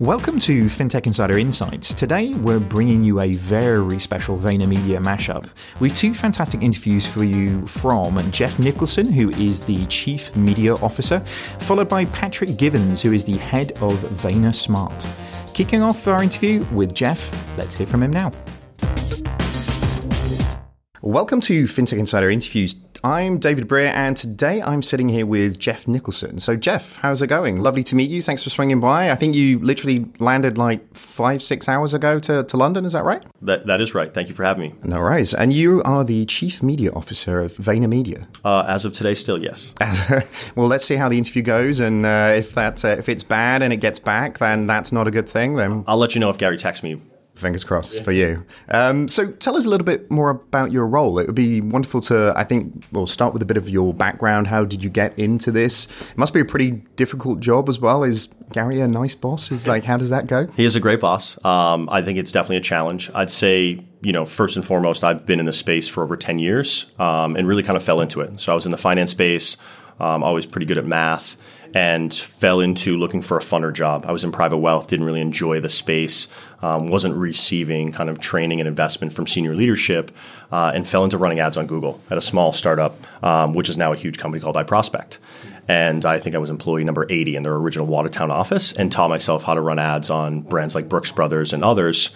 Welcome to FinTech Insider Insights. Today, we're bringing you a very special VaynerMedia mashup with two fantastic interviews for you from Jeff Nicholson, who is the Chief Media Officer, followed by Patrick Givens, who is the head of Vayner Smart. Kicking off our interview with Jeff, let's hear from him now. Welcome to FinTech Insider Interviews. I'm David Brear, and today I'm sitting here with Jeff Nicholson. So, Jeff, how's it going? Lovely to meet you. Thanks for swinging by. I think you literally landed like five, six hours ago to, to London. Is that right? That, that is right. Thank you for having me. No worries. And you are the Chief Media Officer of VaynerMedia. Uh, as of today, still yes. well, let's see how the interview goes, and uh, if that uh, if it's bad and it gets back, then that's not a good thing. Then I'll let you know if Gary texts me Fingers crossed yeah. for you. Um, so tell us a little bit more about your role. It would be wonderful to, I think, we'll start with a bit of your background. How did you get into this? It must be a pretty difficult job as well. Is Gary a nice boss? Is like, how does that go? He is a great boss. Um, I think it's definitely a challenge. I'd say, you know, first and foremost, I've been in the space for over 10 years um, and really kind of fell into it. So I was in the finance space, um, always pretty good at math and fell into looking for a funner job. I was in private wealth, didn't really enjoy the space, um, wasn't receiving kind of training and investment from senior leadership, uh, and fell into running ads on Google at a small startup, um, which is now a huge company called iProspect. And I think I was employee number 80 in their original Watertown office and taught myself how to run ads on brands like Brooks Brothers and others.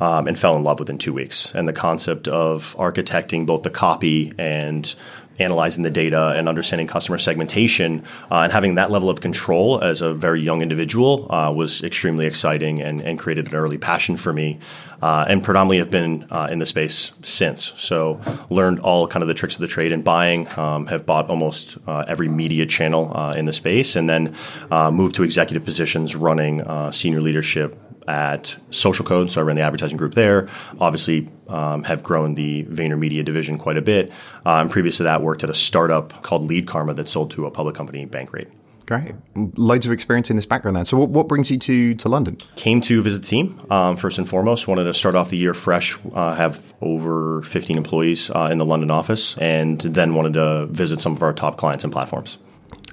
Um, and fell in love within two weeks. And the concept of architecting both the copy and analyzing the data and understanding customer segmentation uh, and having that level of control as a very young individual uh, was extremely exciting and, and, created an early passion for me. Uh, and predominantly have been uh, in the space since. So learned all kind of the tricks of the trade in buying. Um, have bought almost uh, every media channel uh, in the space, and then moved to executive positions running senior leadership at Social Code, so I ran the advertising group there. Obviously, um, have grown the VaynerMedia division quite a bit. Um, previous to that, worked at a startup called Lead Karma that sold to a public company, Bankrate. Great, loads of experience in this background. Then, so what, what brings you to to London? Came to visit the team um, first and foremost. Wanted to start off the year fresh. Uh, have over 15 employees uh, in the London office, and then wanted to visit some of our top clients and platforms.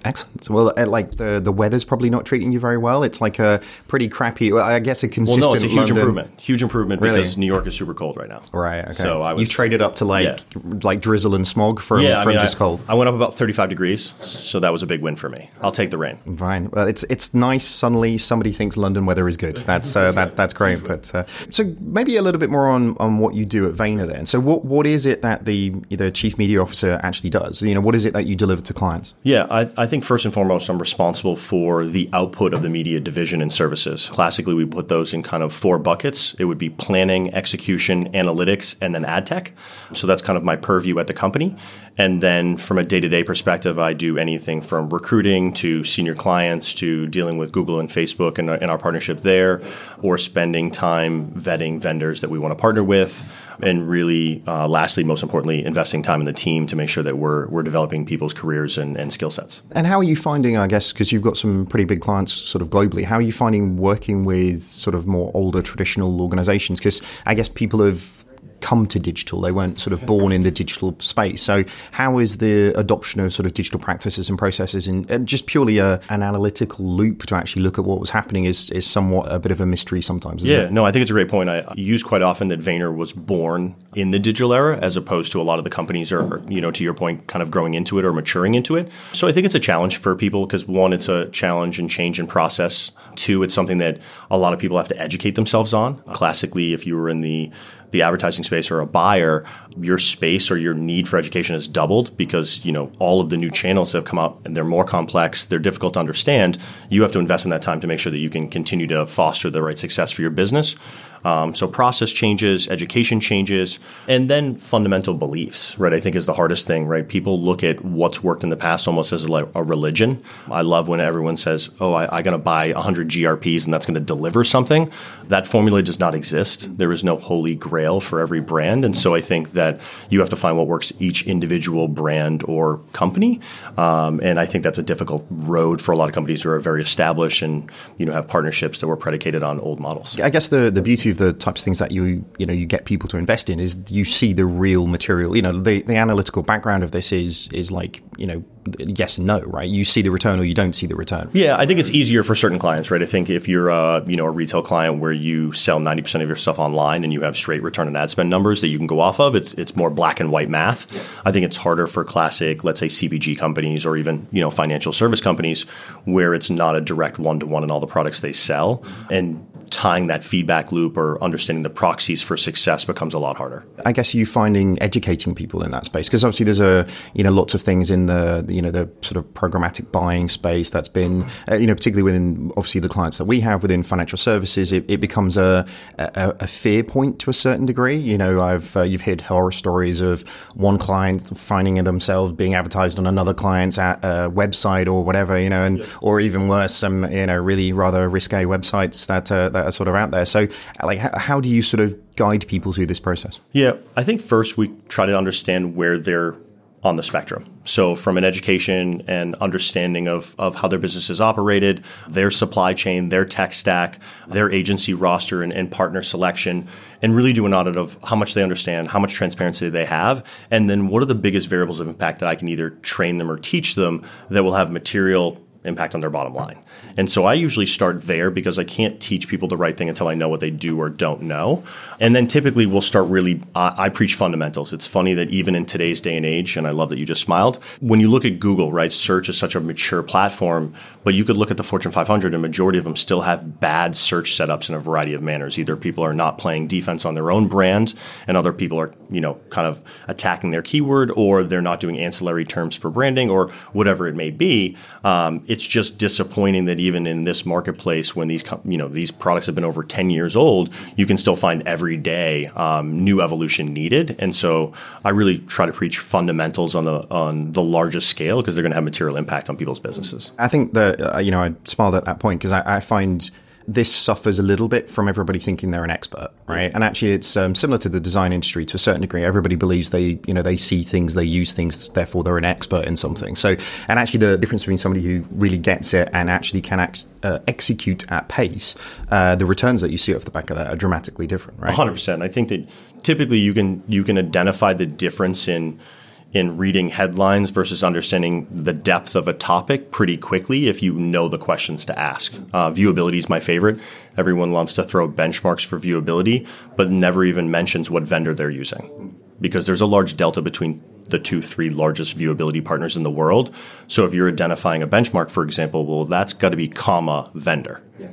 Excellent. Well, uh, like the the weather's probably not treating you very well. It's like a pretty crappy. Well, I guess a consistent. Well, no, it's a huge London. improvement. Huge improvement really? because New York is super cold right now. Right. Okay. So I was, you've traded up to like yeah. like drizzle and smog from yeah, from I mean, just I, cold. I went up about 35 degrees, so that was a big win for me. I'll take the rain. Fine. Well, it's it's nice. Suddenly, somebody thinks London weather is good. That's uh, that that's great. But uh, so maybe a little bit more on on what you do at Vayner then. So what what is it that the the chief media officer actually does? You know, what is it that you deliver to clients? Yeah, I, I think first and foremost I'm responsible for the output of the media division and services. Classically, we put those in kind of four buckets. It would be planning, execution, analytics, and then ad tech. So that's kind of my purview at the company. And then from a day to day perspective, I do anything from recruiting to senior clients to dealing with Google and Facebook and, and our partnership there, or spending time vetting vendors that we want to partner with. And really, uh, lastly, most importantly, investing time in the team to make sure that we're, we're developing people's careers and, and skill sets. And how are you finding, I guess, because you've got some pretty big clients sort of globally, how are you finding working with sort of more older traditional organizations? Because I guess people have come to digital. They weren't sort of born in the digital space. So, how is the adoption of sort of digital practices and processes in just purely a, an analytical loop to actually look at what was happening is, is somewhat a bit of a mystery sometimes? Yeah, it? no, I think it's a great point. I use quite often that Vayner was born in the digital era as opposed to a lot of the companies are, you know, to your point, kind of growing into it or maturing into it. So, I think it's a challenge for people because one, it's a challenge and change in process. Two, it's something that a lot of people have to educate themselves on. Classically, if you were in the the advertising space or a buyer, your space or your need for education has doubled because you know all of the new channels have come up and they're more complex, they're difficult to understand. You have to invest in that time to make sure that you can continue to foster the right success for your business. Um, so process changes, education changes, and then fundamental beliefs, right? I think is the hardest thing, right? People look at what's worked in the past almost as like a religion. I love when everyone says, "Oh, I, I got to buy 100 GRPs and that's going to deliver something." That formula does not exist. There is no holy grail for every brand, and so I think that you have to find what works each individual brand or company. Um, and I think that's a difficult road for a lot of companies who are very established and you know have partnerships that were predicated on old models. I guess the the beauty of the types of things that you you know you get people to invest in is you see the real material. You know, the the analytical background of this is is like you know yes and no, right? You see the return or you don't see the return. Yeah, I think it's easier for certain clients, right? I think if you're a you know a retail client where you sell ninety percent of your stuff online and you have straight return on ad spend numbers that you can go off of, it's it's more black and white math. I think it's harder for classic, let's say CPG companies or even you know financial service companies where it's not a direct one to one in all the products they sell and tying that feedback loop or understanding the proxies for success becomes a lot harder. I guess you finding educating people in that space because obviously there's a you know lots of things in the you know the sort of programmatic buying space that's been uh, you know particularly within obviously the clients that we have within financial services it, it becomes a, a, a fear point to a certain degree. You know I've uh, you've heard horror stories of one client finding themselves being advertised on another client's at, uh, website or whatever you know and yeah. or even worse some you know really rather risque websites that uh, that are sort of out there. So, like, how, how do you sort of guide people through this process? Yeah, I think first we try to understand where they're on the spectrum. So, from an education and understanding of, of how their business is operated, their supply chain, their tech stack, their agency roster and, and, partner selection, and really do an audit of how much they understand, how much transparency they have, and then what are the biggest variables of impact that I can either train them or teach them that will have material impact on their bottom line. And so I usually start there because I can't teach people the right thing until I know what they do or don't know. And then typically we'll start really, I, preach fundamentals. It's funny that even in today's day and age, and I love that you just smiled, when you look at Google, right, search is such a mature platform, but you could look at the Fortune 500 and majority of them still have bad search setups in a variety of manners. Either people are not playing defense on their own brand and other people are, you know, kind of attacking their keyword or they're not doing ancillary terms for branding or whatever it may be. Um, it's just disappointing that even in this marketplace, when these you know these products have been over ten years old, you can still find every day um, new evolution needed. And so I really try to preach fundamentals on the on the largest scale because they're going to have material impact on people's businesses. I think that uh, you know I smiled at that point because I, I find this suffers a little bit from everybody thinking they're an expert, right? And actually, it's um, similar to the design industry to a certain degree. Everybody believes they, you know, they see things, they use things, therefore they're an expert in something. So, and actually, the difference between somebody who really gets it and actually can uh, execute at pace, uh, the returns that you see off the back of that are dramatically different, right? Hundred percent. I think that typically you can you can identify the difference in in reading headlines versus understanding the depth of a topic pretty quickly if you know the questions to ask. Uh, viewability is my favorite. Everyone loves to throw benchmarks for viewability, but never even mentions what vendor they're using because there's a large delta between the two, three largest viewability partners in the world. So if you're identifying a benchmark, for example, well, that's got to be comma vendor. Yeah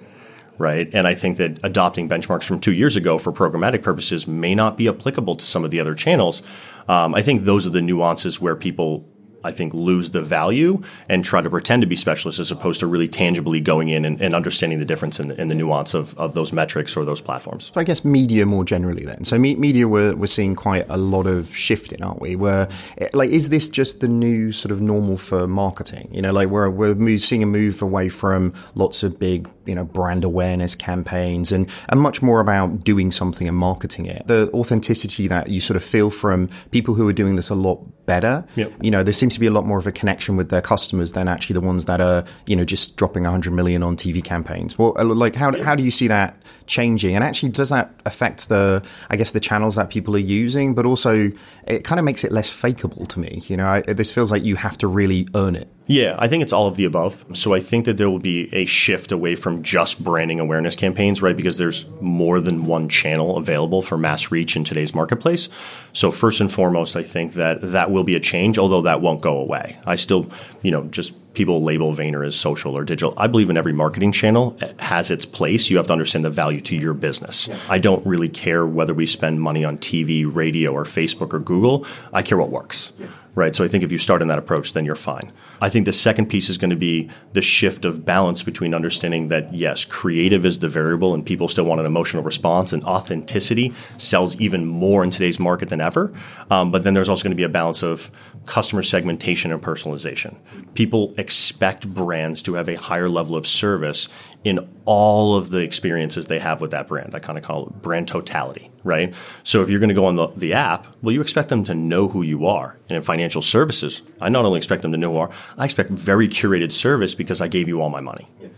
right? And I think that adopting benchmarks from two years ago for programmatic purposes may not be applicable to some of the other channels. Um, I think those are the nuances where people I think, lose the value and try to pretend to be specialists as opposed to really tangibly going in and, and understanding the difference in, in, the nuance of, of those metrics or those platforms. So I guess media more generally then. So me, media, we're, we're seeing quite a lot of shifting, aren't we? Where, eh, like, is this just the new sort of normal for marketing? You know, like we're, we're seeing a move away from lots of big, you know, brand awareness campaigns and, and much more about doing something and marketing it. The authenticity that you sort of feel from people who are doing this a lot better. Yep. You know, there seems to be a lot more of a connection with their customers than actually the ones that are, you know, just dropping 100 million on TV campaigns. Well, uh, like, how, how do you see that changing? And actually, does that affect the, I guess, the channels that people are using? But also, it kind of makes it less fakeable to me. You know, I, this feels like you have to really earn it. Yeah, I think it's all of the above. So I think that there will be a shift away from just branding awareness campaigns, right? Because there's more than one channel available for mass reach in today's marketplace. So first and foremost, I think that that will be a change, although that won't go away. I still, you know, just people label Vayner as social or digital. I believe in every marketing channel has its place. You have to understand the value to your business. Yeah. I don't really care whether we spend money on TV, radio, or Facebook or Google. I care what works. Yeah right? So I think if you start in that approach, then you're fine. I think the second piece is going to be the shift of balance between understanding that, yes, creative is the variable and people still want an emotional response, and authenticity sells even more in today's market than ever. Um, but then there's also going to be a balance of customer segmentation and personalization. People expect brands to have a higher level of service in all of the experiences they have with that brand. I kind of call it brand totality, right? So if you're going to go on the, the app, well, you expect them to know who you are. And in financial services, I not only expect them to know who are, I expect very curated service because I gave you all my money. Yeah.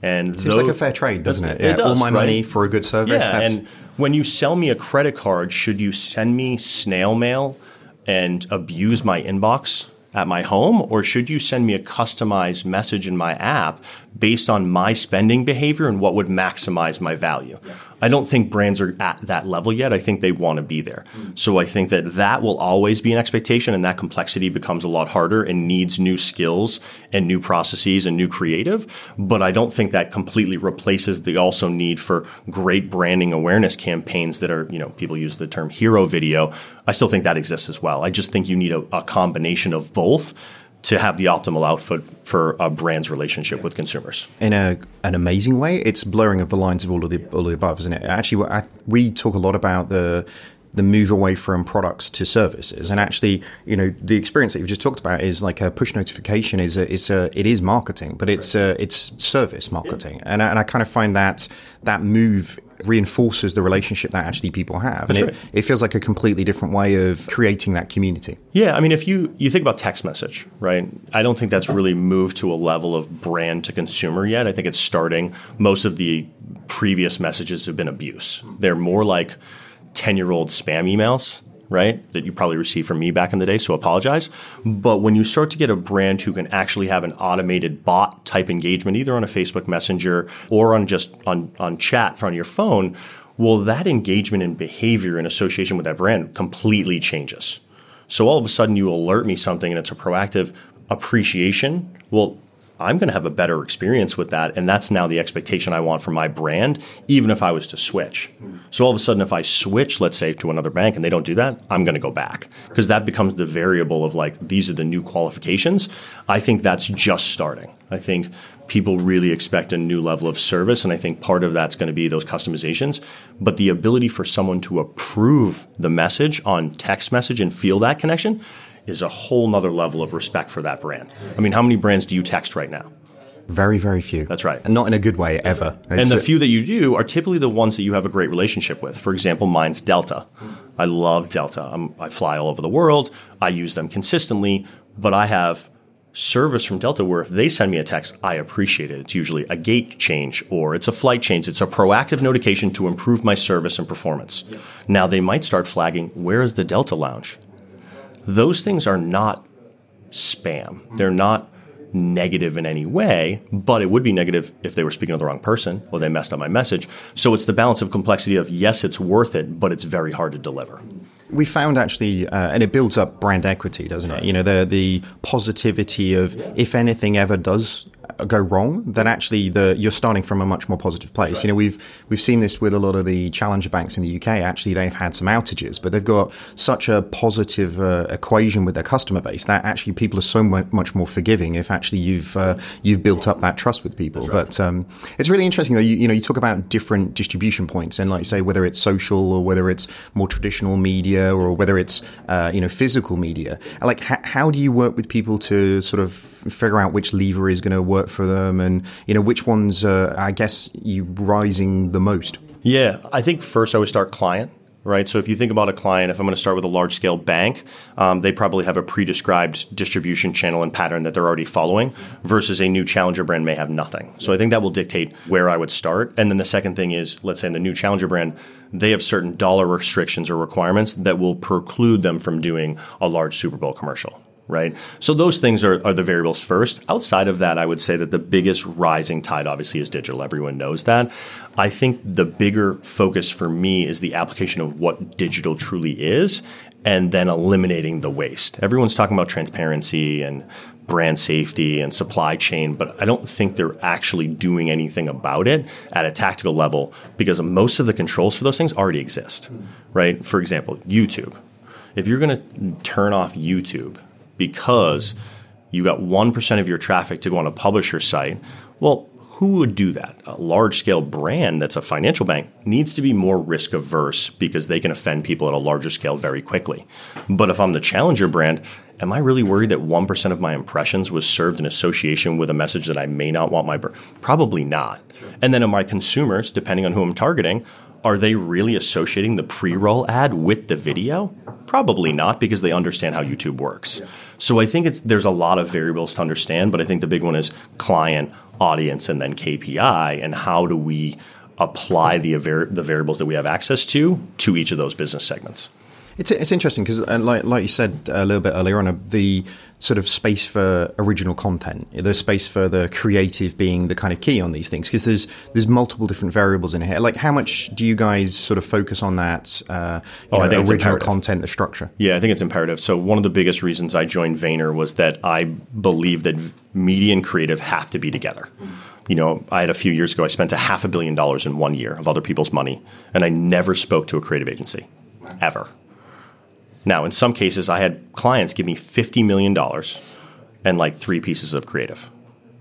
And Seems like a fair trade, doesn't it? It Yeah, does, all my right? money for a good service. Yeah, That's- and when you sell me a credit card, should you send me snail mail and abuse my inbox at my home, or should you send me a customized message in my app based on my spending behavior and what would maximize my value? I don't think brands are at that level yet. I think they want to be there. So I think that that will always be an expectation, and that complexity becomes a lot harder and needs new skills and new processes and new creative. But I don't think that completely replaces the also need for great branding awareness campaigns that are, you know, people use the term hero video. I still think that exists as well. I just think you need a, a combination of both to have the optimal output for a brand's relationship with consumers. in a an amazing way. It's blurring of the lines of all of the all of the above, isn't it? Actually, I, we talk a lot about the the move away from products to services, and actually, you know, the experience that you've just talked about is like a push notification is a, it's a it is marketing, but it's a, it's service marketing, and I, and I kind of find that that move reinforces the relationship that actually people have, and it, it feels like a completely different way of creating that community. Yeah, I mean, if you you think about text message, right? I don't think that's really moved to a level of brand to consumer yet. I think it's starting. Most of the previous messages have been abuse. They're more like ten year old spam emails, right? That you probably received from me back in the day. So apologize. But when you start to get a brand who can actually have an automated bot type engagement, either on a Facebook Messenger or on just on on chat from your phone. Well, that engagement and behavior in association with that brand completely changes. So all of a sudden you alert me something and it's a proactive appreciation. Well, I'm going to have a better experience with that. And that's now the expectation I want from my brand, even if I was to switch. So all of a sudden, if I switch, let's say, to another bank and they don't do that, I'm going to go back because that becomes the variable of like, these are the new qualifications. I think that's just starting. I think people really expect a new level of service. And I think part of that's going to be those customizations. But the ability for someone to approve the message on text message and feel that connection is a whole nother level of respect for that brand. I mean, how many brands do you text right now? Very, very few. That's right. and not in a good way ever. And the few that you do are typically the ones that you have a great relationship with. For example, mine's Delta. I love Delta. I'm, I fly all over the world. I use them consistently, but I have service from Delta where if they send me a text, I appreciate it. It's usually a gate change or it's a flight change. It's a proactive notification to improve my service and performance. Now they might start flagging, where is the Delta lounge? Those things are not spam. They're not negative in any way, but it would be negative if they were speaking to the wrong person or they messed up my message. So it's the balance of complexity of yes, it's worth it, but it's very hard to deliver. we found actually, uh, and it builds up brand equity, doesn't it? You know, the the positivity of if anything ever does go wrong, then actually the you're starting from a much more positive place. You know, we've we've seen this with a lot of the challenger banks in the UK. Actually, they've had some outages, but they've got such a positive uh, equation with their customer base that actually people are so much more forgiving if actually you've uh, you've built up that trust with people. But um, it's really interesting though. You, you know, you talk about different distribution points, and like you say, whether it's social or whether it's more traditional media or whether it's uh, you know physical media. Like, h- how do you work with people to sort of figure out which lever is going to work for them, and you know which ones, uh, I guess, you rising the most? Yeah, I think first I would start client, right? So if you think about a client, if I'm going to start with a large scale bank, um, they probably have a pre described distribution channel and pattern that they're already following versus a new challenger brand may have nothing. So I think that will dictate where I would start. And then the second thing is, let's say in the new challenger brand, they have certain dollar restrictions or requirements that will preclude them from doing a large Super Bowl commercial right? So those things are, are the variables first. Outside of that, I would say that the biggest rising tide obviously is digital. Everyone knows that. I think the bigger focus for me is the application of what digital truly is and then eliminating the waste. Everyone's talking about transparency and brand safety and supply chain, but I don't think they're actually doing anything about it at a tactical level because most of the controls for those things already exist, right? For example, YouTube. If you're going to turn off YouTube because you got 1% of your traffic to go on a publisher site, well, who would do that? A large scale brand that's a financial bank needs to be more risk averse because they can offend people at a larger scale very quickly. But if I'm the challenger brand, am I really worried that 1% of my impressions was served in association with a message that I may not want my brand? Probably not. And then, are my consumers, depending on who I'm targeting, are they really associating the pre roll ad with the video? Probably not because they understand how YouTube works. So I think it's there's a lot of variables to understand, but I think the big one is client, audience and then KPI, and how do we apply the, the variables that we have access to to each of those business segments. It's it's interesting because, uh, like like you said a little bit earlier on, uh, the sort of space for original content, the space for the creative being the kind of key on these things because there's there's multiple different variables in here. Like, how much do you guys sort of focus on that? Uh, oh, know, I think original content, the structure. Yeah, I think it's imperative. So one of the biggest reasons I joined Vayner was that I believe that media and creative have to be together. You know, I had a few years ago, I spent a half a billion dollars in one year of other people's money, and I never spoke to a creative agency, ever. Now, in some cases, I had clients give me $50 million and like three pieces of creative.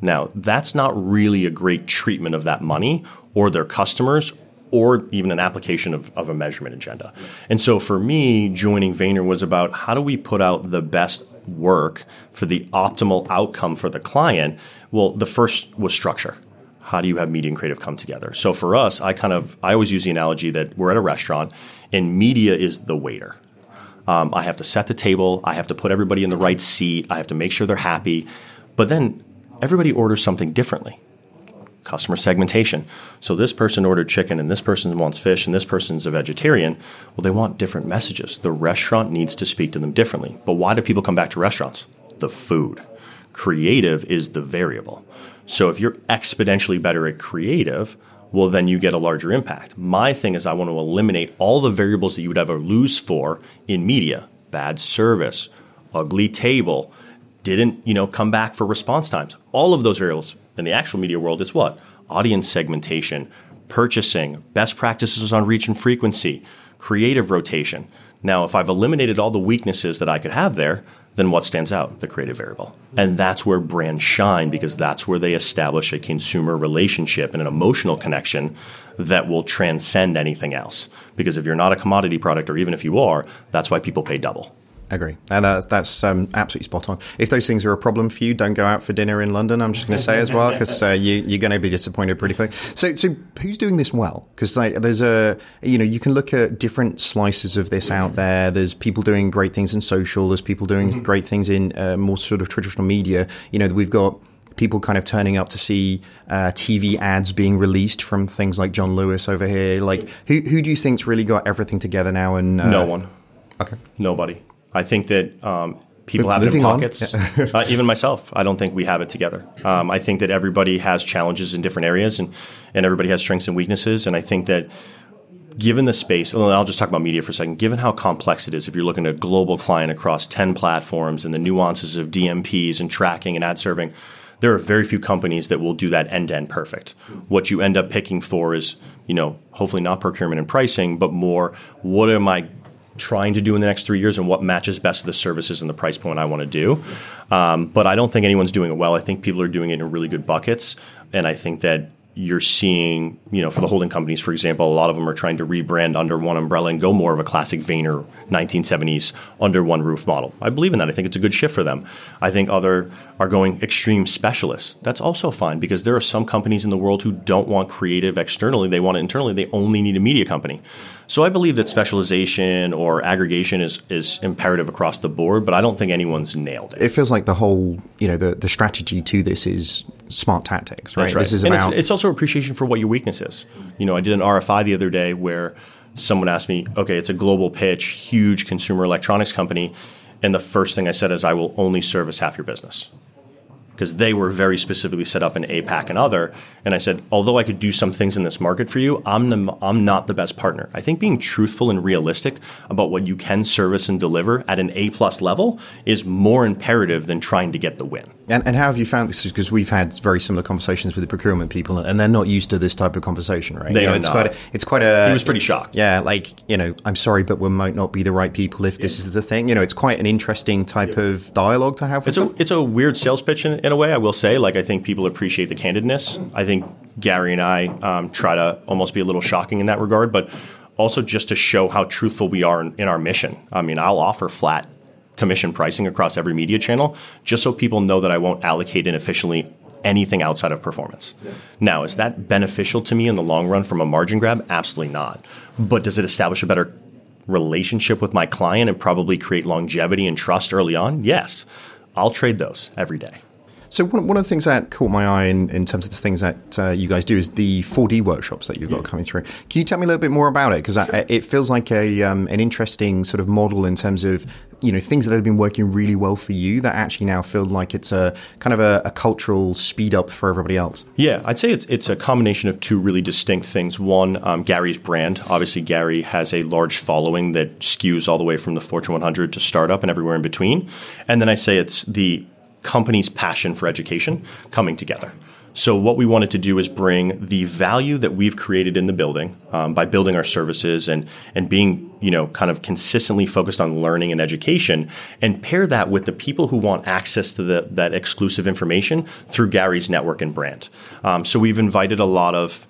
Now, that's not really a great treatment of that money or their customers or even an application of, of a measurement agenda. And so for me, joining Vayner was about how do we put out the best work for the optimal outcome for the client? Well, the first was structure. How do you have media and creative come together? So for us, I kind of I always use the analogy that we're at a restaurant and media is the waiter. Um, I have to set the table. I have to put everybody in the right seat. I have to make sure they're happy. But then everybody orders something differently. Customer segmentation. So this person ordered chicken and this person wants fish and this person's a vegetarian. Well, they want different messages. The restaurant needs to speak to them differently. But why do people come back to restaurants? The food. Creative is the variable. So if you're exponentially better at creative, well, then you get a larger impact. My thing is, I want to eliminate all the variables that you would ever lose for in media bad service, ugly table, didn't you know come back for response times. All of those variables in the actual media world is what audience segmentation, purchasing, best practices on reach and frequency, creative rotation. Now, if I've eliminated all the weaknesses that I could have there, then what stands out? The creative variable. And that's where brands shine because that's where they establish a consumer relationship and an emotional connection that will transcend anything else. Because if you're not a commodity product, or even if you are, that's why people pay double agree. And that's, that's um, absolutely spot on. If those things are a problem for you, don't go out for dinner in London. I'm just going to say as well, because uh, you, are going to be disappointed pretty quickly. So, so who's doing this well? Because like, there's a, you know, you can look at different slices of this out there. There's people doing great things in social. There's people doing mm-hmm. great things in uh, more sort of traditional media. You know, we've got people kind of turning up to see uh, TV ads being released from things like John Lewis over here. Like, who who do you think's really got everything together now? And uh, no one. Okay. Nobody. I think that um, people have it in pockets. uh, even myself, I don't think we have it together. Um, I think that everybody has challenges in different areas, and and everybody has strengths and weaknesses. And I think that given the space, and I'll just talk about media for a second. Given how complex it is, if you're looking at a global client across ten platforms and the nuances of DMPs and tracking and ad serving. There are very few companies that will do that end to end perfect. What you end up picking for is, you know, hopefully not procurement and pricing, but more what am I trying to do in the next three years and what matches best the services and the price point I want to do. Um, but I don't think anyone's doing it well. I think people are doing it in really good buckets. And I think that you're seeing, you know, for the holding companies, for example, a lot of them are trying to rebrand under one umbrella and go more of a classic Vayner 1970s under one roof model. I believe in that. I think it's a good shift for them. I think other are going extreme specialists. That's also fine because there are some companies in the world who don't want creative externally. They want it internally. They only need a media company. So I believe that specialization or aggregation is, is imperative across the board, but I don't think anyone's nailed it. It feels like the whole, you know, the, the strategy to this is smart tactics, right? Right. This is and about- it's, it's also appreciation for what your weakness is. You know, I did an RFI the other day where someone asked me, okay, it's a global pitch, huge consumer electronics company. And the first thing I said is, I will only service half your business because they were very specifically set up in APAC and other. And I said, although I could do some things in this market for you, I'm the, I'm not the best partner. I think being truthful and realistic about what you can service and deliver at an A plus level is more imperative than trying to get the win. And, and how have you found this? Because we've had very similar conversations with the procurement people, and they're not used to this type of conversation, right? They you know, are it's not. Quite a, it's quite a. He was pretty shocked. Yeah, like you know, I'm sorry, but we might not be the right people if this is the thing. You know, it's quite an interesting type yeah. of dialogue to have. it's them. a it's a weird sales pitch in, in, a way. I will say, like I think people appreciate the candidness. I think Gary and I um, try to almost be a little shocking in that regard, but also just to show how truthful we are in, in our mission. I mean, I'll offer flat commission pricing across every media channel just so people know that I won't allocate inefficiently anything outside of performance. Yeah. Now, is that beneficial to me in the long run from a margin grab? Absolutely not. But does it establish a better relationship with my client and probably create longevity and trust early on? Yes. I'll trade those every day. So one, one of the things that caught my eye in, in terms of the things that uh, you guys do is the 4D workshops that you've got coming through. Can you tell me a little bit more about it? Because sure. it feels like a um, an interesting sort of model in terms of you know things that have been working really well for you that actually now feel like it's a kind of a, a, cultural speed up for everybody else. Yeah, I'd say it's it's a combination of two really distinct things. One, um, Gary's brand. Obviously, Gary has a large following that skews all the way from the Fortune 100 to startup and everywhere in between. And then I say it's the company's passion for education coming together. So, what we wanted to do is bring the value that we've created in the building um, by building our services and, and being, you know, kind of consistently focused on learning and education, and pair that with the people who want access to the, that exclusive information through Gary's network and brand. Um, so, we've invited a lot of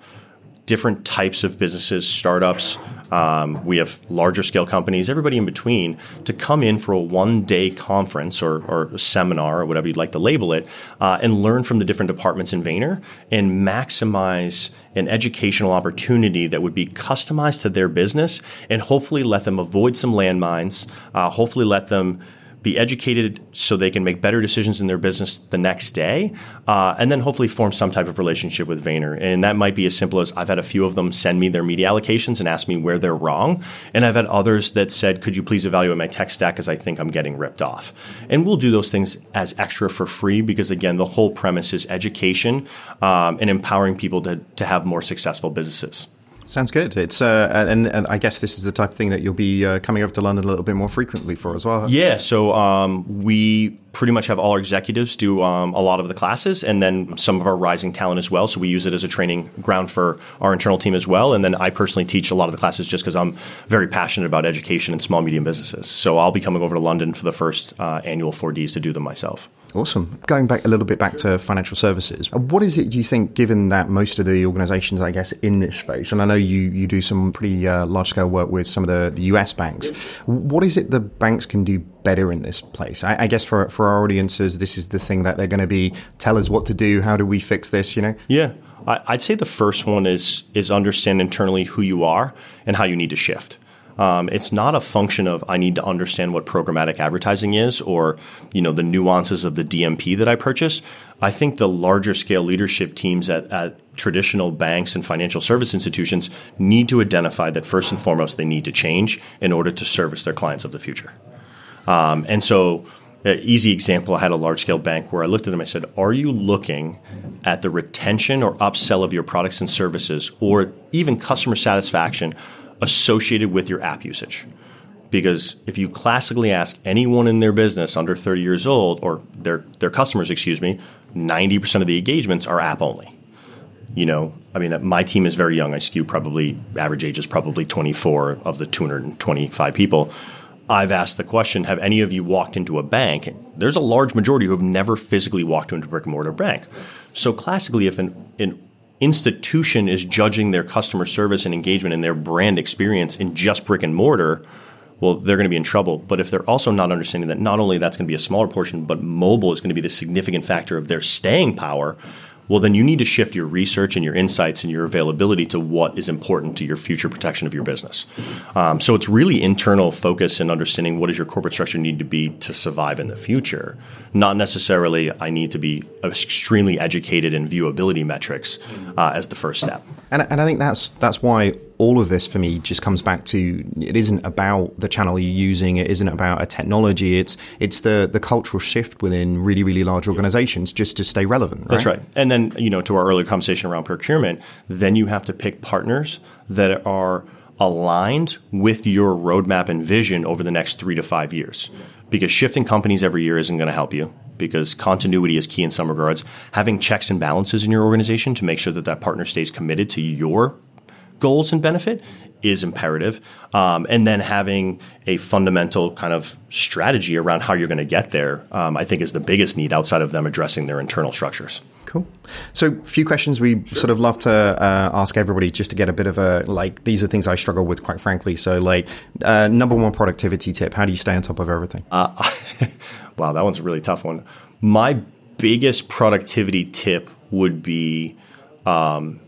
different types of businesses, startups. Um, we have larger scale companies, everybody in between, to come in for a one day conference or, or seminar or whatever you'd like to label it, uh, and learn from the different departments in Vayner and maximize an educational opportunity that would be customized to their business and hopefully let them avoid some landmines, uh, hopefully let them be educated so they can make better decisions in their business the next day, uh, and then hopefully form some type of relationship with Vayner. And that might be as simple as I've had a few of them send me their media allocations and ask me where they're wrong. And I've had others that said, Could you please evaluate my tech stack as I think I'm getting ripped off? And we'll do those things as extra for free because, again, the whole premise is education um, and empowering people to, to have more successful businesses. Sounds good. It's uh, and, and I guess this is the type of thing that you'll be uh, coming over to London a little bit more frequently for as well. Yeah. So um, we pretty much have all our executives do um, a lot of the classes, and then some of our rising talent as well. So we use it as a training ground for our internal team as well. And then I personally teach a lot of the classes just because I'm very passionate about education and small medium businesses. So I'll be coming over to London for the first uh, annual 4Ds to do them myself. Awesome. Going back a little bit back to financial services, what is it you think, given that most of the organizations, I guess, in this space, and I know you, you do some pretty uh, large scale work with some of the, the US banks, what is it the banks can do better in this place? I, I, guess for, for our audiences, this is the thing that they're going to be tell us what to do. How do we fix this? You know? Yeah. I'd say the first one is is understand internally who you are and how you need to shift. Um, it's not a function of I need to understand what programmatic advertising is or you know the nuances of the DMP that I purchase. I think the larger scale leadership teams at, at traditional banks and financial service institutions need to identify that first and foremost they need to change in order to service their clients of the future. Um, and so an easy example, I had a large scale bank where I looked at them. I said, Are you looking at the retention or upsell of your products and services or even customer satisfaction associated with your app usage. Because if you classically ask anyone in their business under 30 years old, or their, their customers, excuse me, 90% of the engagements are app only. You know, I mean, my team is very young. I skew probably, average age is probably 24 of the 225 people. I've asked the question Have any of you walked into a bank? There's a large majority who have never physically walked into a brick and mortar bank. So, classically, if an, an institution is judging their customer service and engagement and their brand experience in just brick and mortar, well, they're going to be in trouble. But if they're also not understanding that not only that's going to be a smaller portion, but mobile is going to be the significant factor of their staying power, well, then you need to shift your research and your insights and your availability to what is important to your future protection of your business. Um, so it's really internal focus and understanding what does your corporate structure need to be to survive in the future. Not necessarily I need to be extremely educated in viewability metrics uh, as the first step. And, and I think that's that's why all of this for me just comes back to it isn't about the channel you're using it isn't about a technology it's it's the the cultural shift within really really large organizations just to stay relevant right? that's right? and then you know to our earlier conversation around procurement then you have to pick partners that are aligned with your roadmap and vision over the next three to five years. Because shifting companies every year isn't going to help you because continuity is key in some regards. Having checks and balances in your organization to make sure that that partner stays committed to your goals and benefit is imperative. Um, and then having a fundamental kind of strategy around how you're going to get there, um, I think, is the biggest need outside of them addressing their internal structures. Cool. So, a few questions we sort of love to uh, ask everybody just to get a bit of a like, these are things I struggle with, quite frankly. So, like, uh, number one productivity tip how do you stay on top of everything? Uh, wow, that one's a really tough one. My biggest productivity tip would be um,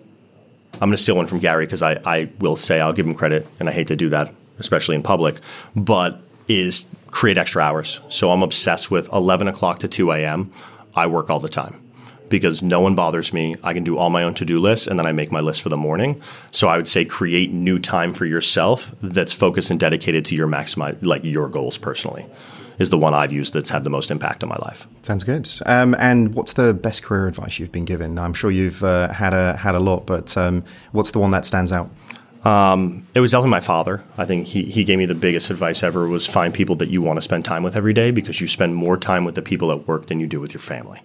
I'm going to steal one from Gary because I, I will say I'll give him credit, and I hate to do that, especially in public, but is create extra hours. So I'm obsessed with 11 o'clock to 2 a.m. I work all the time because no one bothers me. I can do all my own to do lists and then I make my list for the morning. So I would say create new time for yourself that's focused and dedicated to your maximize like your goals personally is the one I've used that's had the most impact on my life. Sounds good. Um, and what's the best career advice you've been given? I'm sure you've uh, had a had a lot, but um, what's the one that stands out? Um, it was definitely my father. I think he, he gave me the biggest advice ever was find people that you want to spend time with every day because you spend more time with the people at work than you do with your family.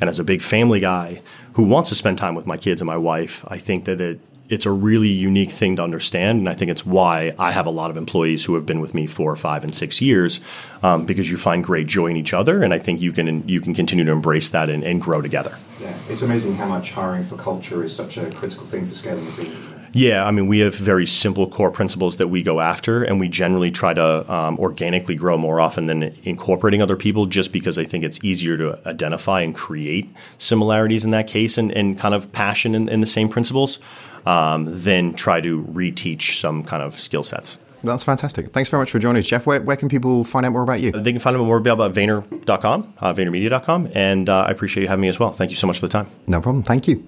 And as a big family guy who wants to spend time with my kids and my wife, I think that it it's a really unique thing to understand, and I think it's why I have a lot of employees who have been with me four, five, and six years, um, because you find great joy in each other, and I think you can you can continue to embrace that and, and grow together. Yeah, it's amazing how much hiring for culture is such a critical thing for scaling a team. Yeah, I mean, we have very simple core principles that we go after, and we generally try to um, organically grow more often than incorporating other people, just because I think it's easier to identify and create similarities in that case and, and kind of passion in, in the same principles um, than try to reteach some kind of skill sets. That's fantastic. Thanks very much for joining us, Jeff. Where, where can people find out more about you? They can find out more about Vayner.com, uh, VaynerMedia.com, and uh, I appreciate you having me as well. Thank you so much for the time. No problem. Thank you.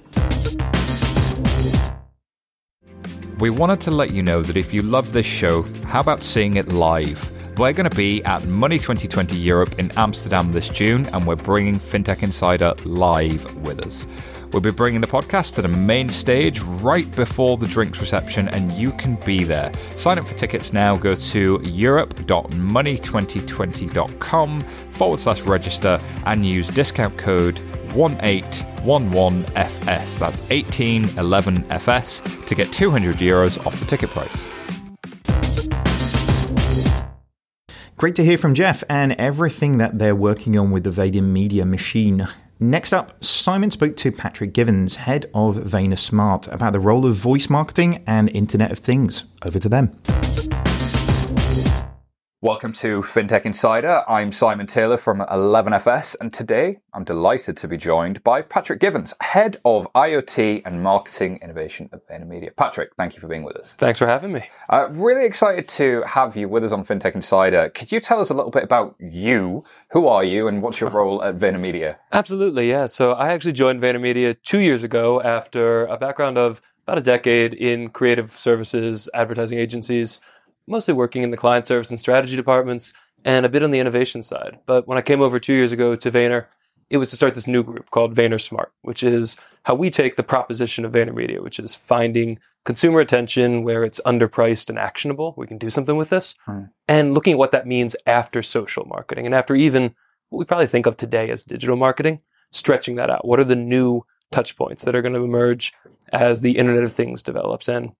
We wanted to let you know that if you love this show, how about seeing it live? We're going to be at Money 2020 Europe in Amsterdam this June, and we're bringing FinTech Insider live with us. We'll be bringing the podcast to the main stage right before the drinks reception, and you can be there. Sign up for tickets now. Go to europe.money2020.com forward slash register and use discount code 1811FS. That's 1811FS to get 200 euros off the ticket price. Great to hear from Jeff and everything that they're working on with the Vayner Media machine. Next up, Simon spoke to Patrick Givens, head of Vayner Smart, about the role of voice marketing and Internet of Things. Over to them. Welcome to FinTech Insider. I'm Simon Taylor from 11FS, and today I'm delighted to be joined by Patrick Givens, Head of IoT and Marketing Innovation at VaynerMedia. Patrick, thank you for being with us. Thanks for having me. Uh, really excited to have you with us on FinTech Insider. Could you tell us a little bit about you? Who are you, and what's your role at VaynerMedia? Absolutely, yeah. So I actually joined VaynerMedia two years ago after a background of about a decade in creative services, advertising agencies mostly working in the client service and strategy departments and a bit on the innovation side. But when I came over two years ago to Vayner, it was to start this new group called Vayner Smart, which is how we take the proposition of VaynerMedia, which is finding consumer attention where it's underpriced and actionable. We can do something with this. Hmm. And looking at what that means after social marketing and after even what we probably think of today as digital marketing, stretching that out. What are the new touch points that are going to emerge as the Internet of Things develops? And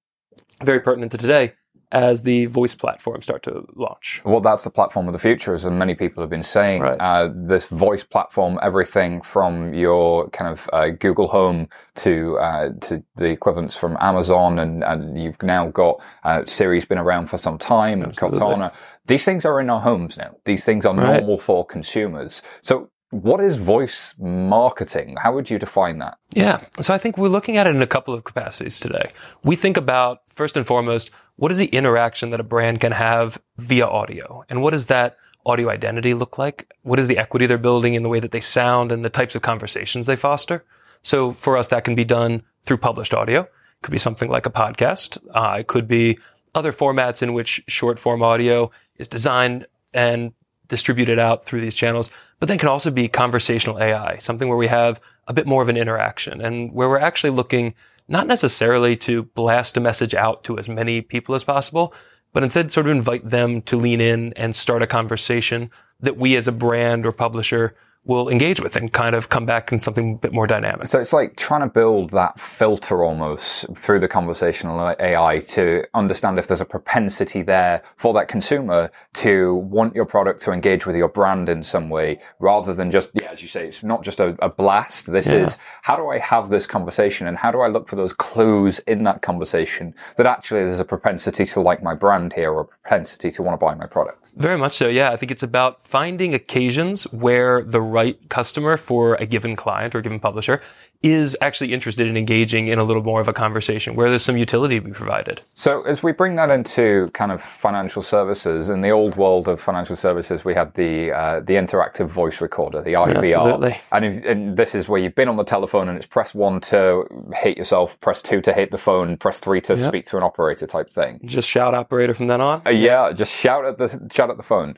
very pertinent to today, as the voice platforms start to launch. Well, that's the platform of the future, as many people have been saying. Right. Uh, this voice platform, everything from your kind of uh, Google Home to uh, to the equivalents from Amazon, and, and you've now got uh, Siri's been around for some time, and Cortana. These things are in our homes now. These things are right. normal for consumers. So what is voice marketing? How would you define that? Yeah. So I think we're looking at it in a couple of capacities today. We think about, first and foremost, what is the interaction that a brand can have via audio? And what does that audio identity look like? What is the equity they're building in the way that they sound and the types of conversations they foster? So for us, that can be done through published audio. It could be something like a podcast. Uh, it could be other formats in which short form audio is designed and distributed out through these channels, but then can also be conversational AI, something where we have a bit more of an interaction and where we're actually looking not necessarily to blast a message out to as many people as possible, but instead sort of invite them to lean in and start a conversation that we as a brand or publisher will engage with and kind of come back in something a bit more dynamic. So it's like trying to build that filter almost through the conversational AI to understand if there's a propensity there for that consumer to want your product to engage with your brand in some way rather than just, yeah, as you say, it's not just a, a blast. This yeah. is how do I have this conversation and how do I look for those clues in that conversation that actually there's a propensity to like my brand here or a propensity to want to buy my product? Very much so. Yeah. I think it's about finding occasions where the right customer for a given client or a given publisher is actually interested in engaging in a little more of a conversation where there's some utility to be provided. So as we bring that into kind of financial services, in the old world of financial services, we had the uh, the interactive voice recorder, the IVR, Absolutely. and, if, and this is where you've been on the telephone and it's press one to hit yourself, press two to hit the phone, press three to Yep. speak to an operator type thing. Just shout operator from then on. Uh, yeah, just shout at the shout at the phone.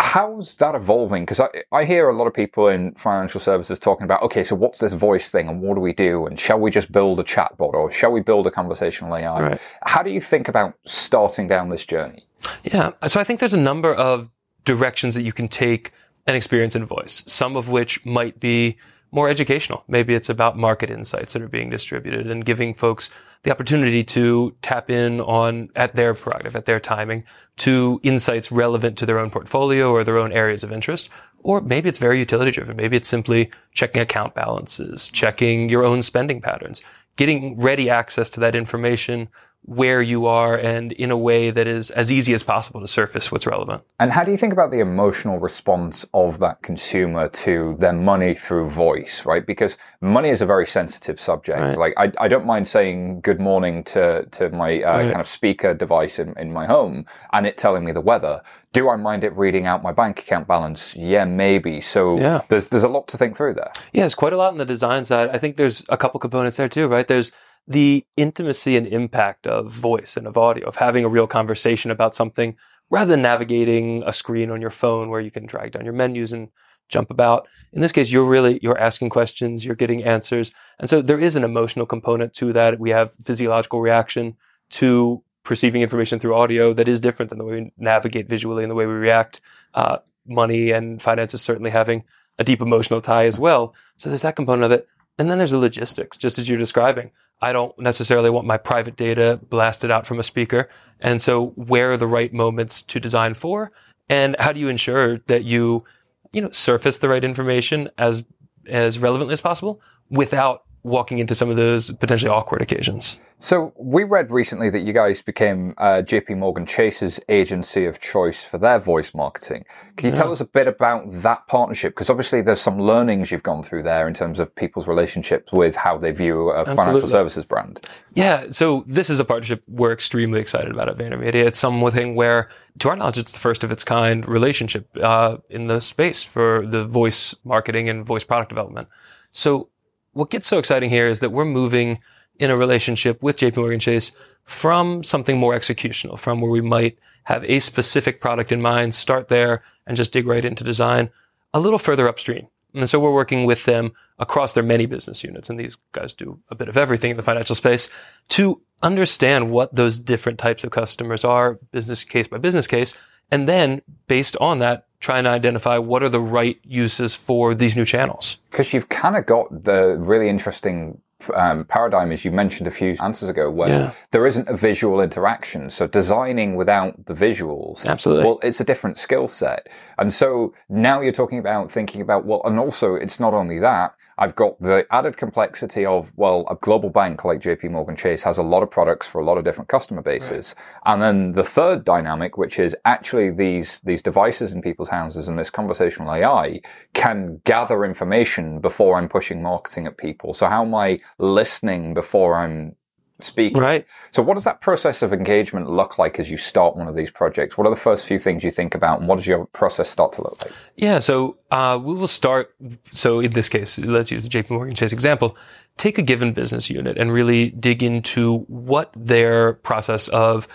How's that evolving? Because I, I hear a lot of people in financial services talking about, okay, so what's this voice thing and what do we do? And shall we just build a chatbot or shall we build a conversational AI? Right. How do you think about starting down this journey? Yeah. So I think there's a number of directions that you can take an experience in voice, some of which might be more educational. Maybe it's about market insights that are being distributed and giving folks the opportunity to tap in on at their prerogative, at their timing to insights relevant to their own portfolio or their own areas of interest. Or maybe it's very utility driven. Maybe it's simply checking account balances, checking your own spending patterns, getting ready access to that information where you are and in a way that is as easy as possible to surface what's relevant. And how do you think about the emotional response of that consumer to their money through voice, right? Because money is a very sensitive subject. Right. Like, I, I don't mind saying good morning to, to my uh, Right. kind of speaker device in, in my home and it telling me the weather. Do I mind it reading out my bank account balance? Yeah, maybe. So Yeah. there's, there's a lot to think through there. Yeah, there's quite a lot on the design side. I think there's a couple components there too, right? There's the intimacy and impact of voice and of audio, of having a real conversation about something rather than navigating a screen on your phone where you can drag down your menus and jump about. In this case, you're really, you're asking questions, you're getting answers. And so there is an emotional component to that. We have physiological reaction to perceiving information through audio that is different than the way we navigate visually and the way we react. Uh, money and finances certainly having a deep emotional tie as well. So there's that component of it. And then there's the logistics, just as you're describing. I don't necessarily want my private data blasted out from a speaker. And so where are the right moments to design for? And how do you ensure that you, you know, surface the right information as, as relevantly as possible without walking into some of those potentially awkward occasions? So we read recently that you guys became uh, JP Morgan Chase's agency of choice for their voice marketing. Can you tell us a bit about that partnership? Because obviously there's some learnings you've gone through there in terms of people's relationships with how they view a financial services brand. Yeah, so this is a partnership we're extremely excited about at VaynerMedia. It's something where, to our knowledge, it's the first of its kind relationship uh, in the space for the voice marketing and voice product development. So what gets so exciting here is that we're moving in a relationship with JP Morgan Chase from something more executional, from where we might have a specific product in mind, start there and just dig right into design a little further upstream. And so we're working with them across their many business units. And these guys do a bit of everything in the financial space to understand what those different types of customers are, business case by business case. And then based on that, try and identify what are the right uses for these new channels. Because you've kind of got the really interesting um, paradigm, as you mentioned a few answers ago, where Yeah. there isn't a visual interaction. So designing without the visuals, Absolutely. Well, it's a different skill set. And so now you're talking about thinking about well, and also it's not only that. I've got the added complexity of, well, a global bank like JP Morgan Chase has a lot of products for a lot of different customer bases. And then the third dynamic, which is actually these, these devices in people's houses and this conversational AI can gather information before I'm pushing marketing at people. So how am I listening before I'm speaking? Right. So what does that process of engagement look like as you start one of these projects? What are the first few things you think about and what does your process start to look like? Yeah, so uh, we will start. So in this case, let's use the JP Morgan Chase example. Take a given business unit and really dig into what their process of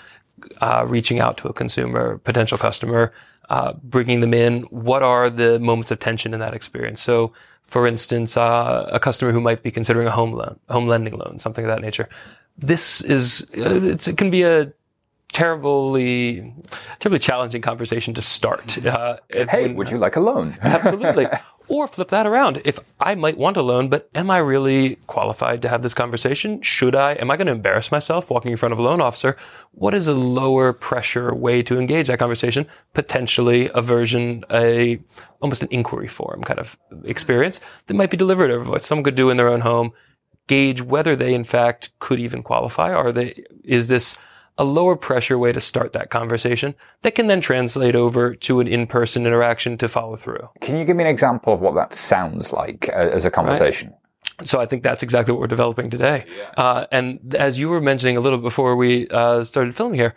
uh, reaching out to a consumer, potential customer, uh, bringing them in. What are the moments of tension in that experience? So, for instance, uh, a customer who might be considering a home loan, home lending loan, something of that nature. This is uh, it can be a terribly, terribly challenging conversation to start. Uh, Hey, when- would you like a loan? Absolutely. or flip that around. If I might want a loan, but am I really qualified to have this conversation? Should I? Am I going to embarrass myself walking in front of a loan officer? What is a lower pressure way to engage that conversation? Potentially a version, a almost an inquiry form kind of experience that might be delivered over what someone could do in their own home. Gauge whether they in fact could even qualify. Are they? Is this a lower pressure way to start that conversation that can then translate over to an in-person interaction to follow through. Can you give me an example of what that sounds like uh, as a conversation? Right. So I think that's exactly what we're developing today. Yeah. Uh, and as you were mentioning a little before we uh, started filming here,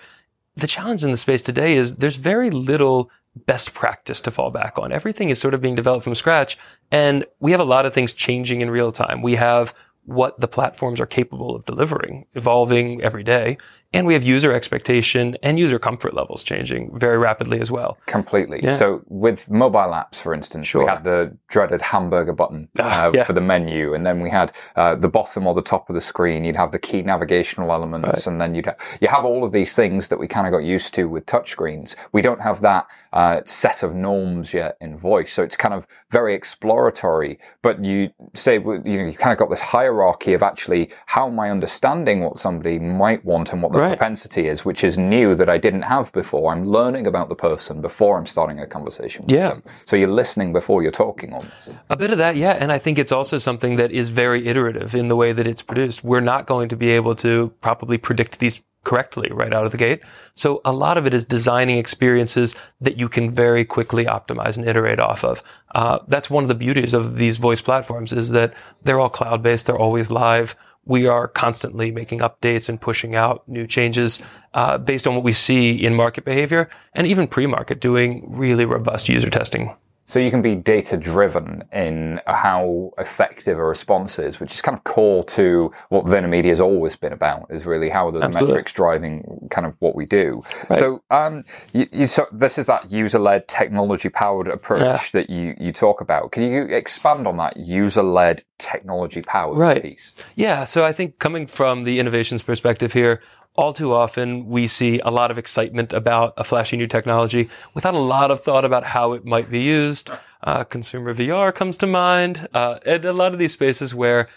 the challenge in the space today is there's very little best practice to fall back on. Everything is sort of being developed from scratch and we have a lot of things changing in real time. We have what the platforms are capable of delivering, evolving every day. And we have user expectation and user comfort levels changing very rapidly as well. Completely. Yeah. So with mobile apps, for instance, sure. we had the dreaded hamburger button uh, yeah. for the menu, and then we had uh, the bottom or the top of the screen. You'd have the key navigational elements, right. and then you'd have, you have all of these things that we kind of got used to with touchscreens. We don't have that uh, set of norms yet in voice, so it's kind of very exploratory. But you say you know you kind of got this hierarchy of actually how am I understanding what somebody might want and what the right. propensity is, which is new that I didn't have before. I'm learning about the person before I'm starting a conversation with yeah. them. So you're listening before you're talking almost. A bit of that, yeah. And I think it's also something that is very iterative in the way that it's produced. We're not going to be able to probably predict these correctly right out of the gate. So a lot of it is designing experiences that you can very quickly optimize and iterate off of. Uh, that's one of the beauties of these voice platforms is that they're all cloud based. They're always live we are constantly making updates and pushing out new changes uh, based on what we see in market behavior and even pre-market doing really robust user testing so you can be data driven in how effective a response is, which is kind of core to what VaynerMedia has always been about, is really how the Absolutely. metrics driving kind of what we do. Right. So, um, you, you, so this is that user led technology powered approach yeah. that you, you talk about. Can you expand on that user led technology powered right. piece? Yeah. So I think coming from the innovations perspective here, all too often we see a lot of excitement about a flashy new technology without a lot of thought about how it might be used. Uh, consumer VR comes to mind, uh, and a lot of these spaces where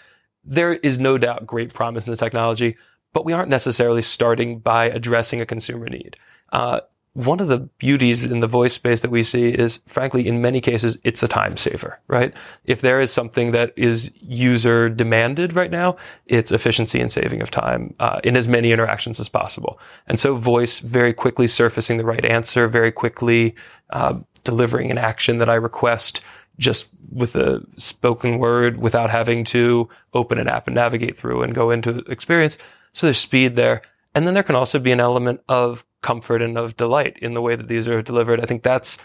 there is no doubt great promise in the technology, but we aren't necessarily starting by addressing a consumer need. Uh, one of the beauties in the voice space that we see is, frankly, in many cases, it's a time saver, right? If there is something that is user demanded right now, it's efficiency and saving of time uh, in as many interactions as possible. And so voice very quickly surfacing the right answer, very quickly uh, delivering an action that I request just with a spoken word without having to open an app and navigate through and go into experience. So there's speed there. And then there can also be an element of comfort and of delight in the way that these are delivered. I think that's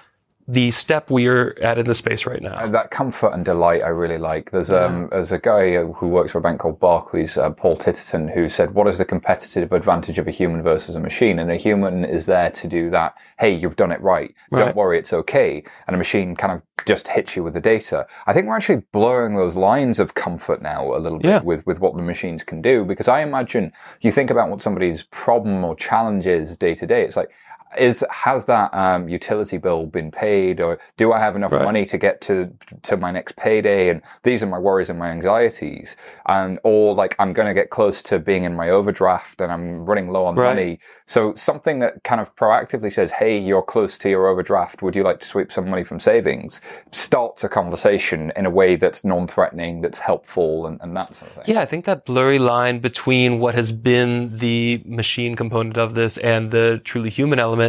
the step we're at in the space right now. that comfort and delight I really like. There's yeah. um there's a guy who works for a bank called Barclays, uh, Paul Titterton, who said, "What is the competitive advantage of a human versus a machine?" And a human is there to do that. Hey, you've done it right. right. Don't worry, it's okay. And a machine kind of just hits you with the data. I think we're actually blurring those lines of comfort now a little bit yeah. with with what the machines can do. Because I imagine you think about what somebody's problem or challenge is day to day. It's like is has that um, utility bill been paid, or do I have enough right. money to get to to my next payday? And these are my worries and my anxieties, and or like I'm going to get close to being in my overdraft and I'm running low on right. money. So something that kind of proactively says, "Hey, you're close to your overdraft. Would you like to sweep some money from savings?" starts a conversation in a way that's non-threatening, that's helpful, and, and that sort of thing. Yeah, I think that blurry line between what has been the machine component of this and the truly human element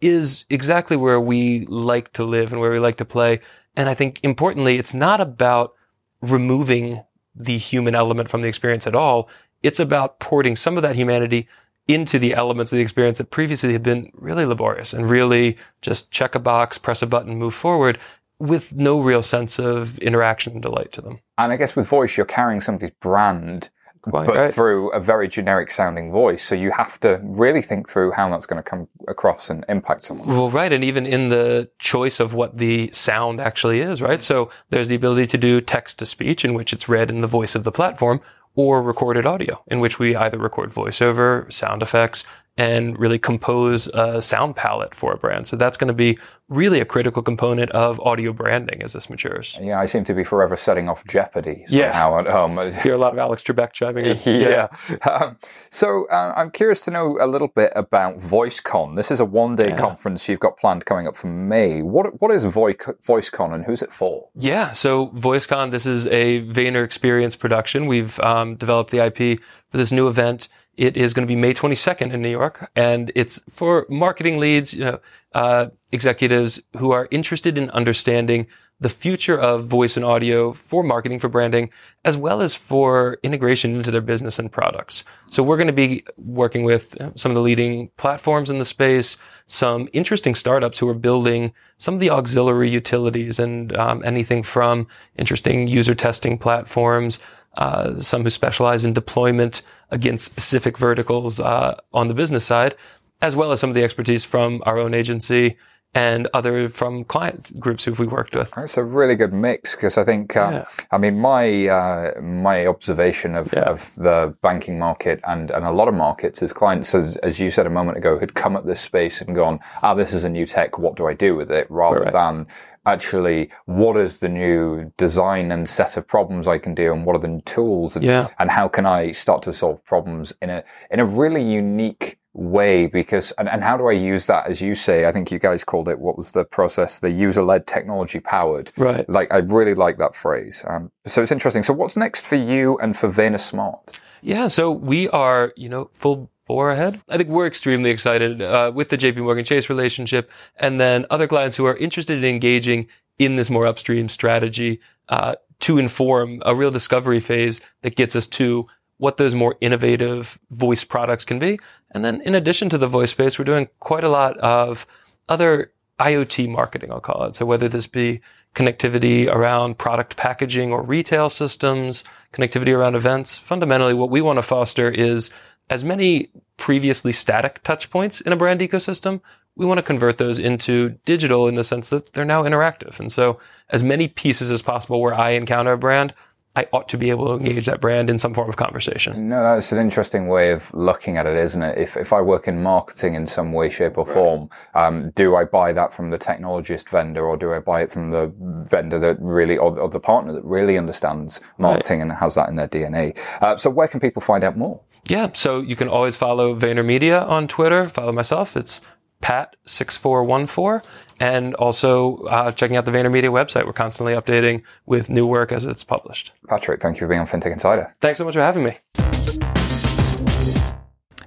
is exactly where we like to live and where we like to play. And I think importantly, it's not about removing the human element from the experience at all. It's about porting some of that humanity into the elements of the experience that previously had been really laborious and really just check a box, press a button, move forward with no real sense of interaction and delight to them. And I guess with voice, you're carrying somebody's brand Quite but right. through a very generic sounding voice. So you have to really think through how that's going to come across and impact someone. Well, right. And even in the choice of what the sound actually is, right? So there's the ability to do text to speech in which it's read in the voice of the platform or recorded audio in which we either record voiceover, sound effects, and really compose a sound palette for a brand. So that's going to be really a critical component of audio branding as this matures. Yeah, I seem to be forever setting off Jeopardy somehow yeah. at home. Hear a lot of Alex Trebek chiming in. yeah. yeah. Um, so uh, I'm curious to know a little bit about VoiceCon. This is a one-day yeah. conference you've got planned coming up for May. What what is VoiceCon and who's it for? Yeah, so VoiceCon, this is a Vayner Experience production. We've um, developed the IP for this new event It is going to be May 22nd in New York, and it's for marketing leads, you know, uh, executives who are interested in understanding the future of voice and audio for marketing, for branding, as well as for integration into their business and products. So we're going to be working with some of the leading platforms in the space, some interesting startups who are building some of the auxiliary utilities and um, anything from interesting user testing platforms, uh, some who specialize in deployment against specific verticals uh, on the business side, as well as some of the expertise from our own agency and other from client groups who we've worked with. That's a really good mix because I think, uh, yeah. I mean, my uh, my observation of, yeah. of the banking market and, and a lot of markets is clients, as, as you said a moment ago, had come at this space and gone, ah, this is a new tech, what do I do with it? Rather right. than actually what is the new design and set of problems I can do and what are the tools and, yeah. and how can I start to solve problems in a in a really unique way? Because and, and how do I use that? As you say I think you guys called it what was the process? The user led technology powered. Right. Like I really like that phrase. Um, so it's interesting. So what's next for you and for Vayner Smart? Yeah so we are you know full ahead I think we're extremely excited uh, with the JP Morgan Chase relationship and then other clients who are interested in engaging in this more upstream strategy uh, to inform a real discovery phase that gets us to what those more innovative voice products can be. And then in addition to the voice space, we're doing quite a lot of other IoT marketing, I'll call it. So whether this be connectivity around product packaging or retail systems, connectivity around events, fundamentally what we want to foster is as many previously static touch points in a brand ecosystem, we want to convert those into digital in the sense that they're now interactive. And so as many pieces as possible where I encounter a brand, I ought to be able to engage that brand in some form of conversation. No, that's an interesting way of looking at it, isn't it? If, if I work in marketing in some way, shape or form, um, do I buy that from the technologist vendor or do I buy it from the vendor that really, or, or the partner that really understands marketing right. and has that in their DNA? Uh, so where can people find out more? Yeah, so you can always follow VaynerMedia on Twitter. Follow myself. It's Pat6414, and also uh, checking out the VaynerMedia website. We're constantly updating with new work as it's published. Patrick, thank you for being on FinTech Insider. Thanks so much for having me.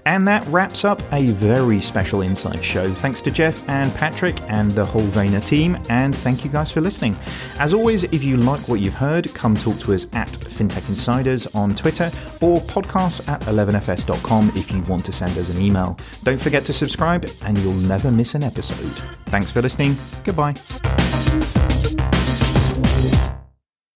And that wraps up a very special Insight show. Thanks to Jeff and Patrick and the whole Vayner team, and thank you guys for listening. As always, if you like what you've heard, come talk to us at FinTech Insiders on Twitter or podcasts at 11fs.com if you want to send us an email. Don't forget to subscribe, and you'll never miss an episode. Thanks for listening. Goodbye.